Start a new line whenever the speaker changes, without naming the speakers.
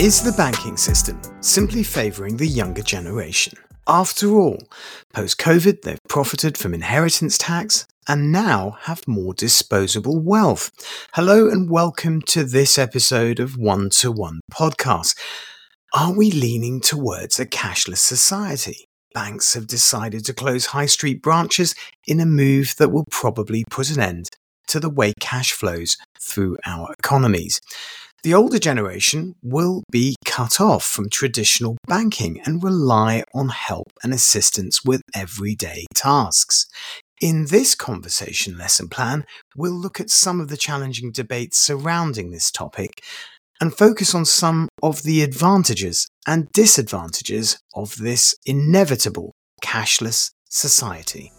Is the banking system simply favouring the younger generation? After all, post COVID, they've profited from inheritance tax and now have more disposable wealth. Hello and welcome to this episode of One to One Podcast. Are we leaning towards a cashless society? Banks have decided to close high street branches in a move that will probably put an end to the way cash flows through our economies. The older generation will be cut off from traditional banking and rely on help and assistance with everyday tasks. In this conversation lesson plan, we'll look at some of the challenging debates surrounding this topic and focus on some of the advantages and disadvantages of this inevitable cashless society.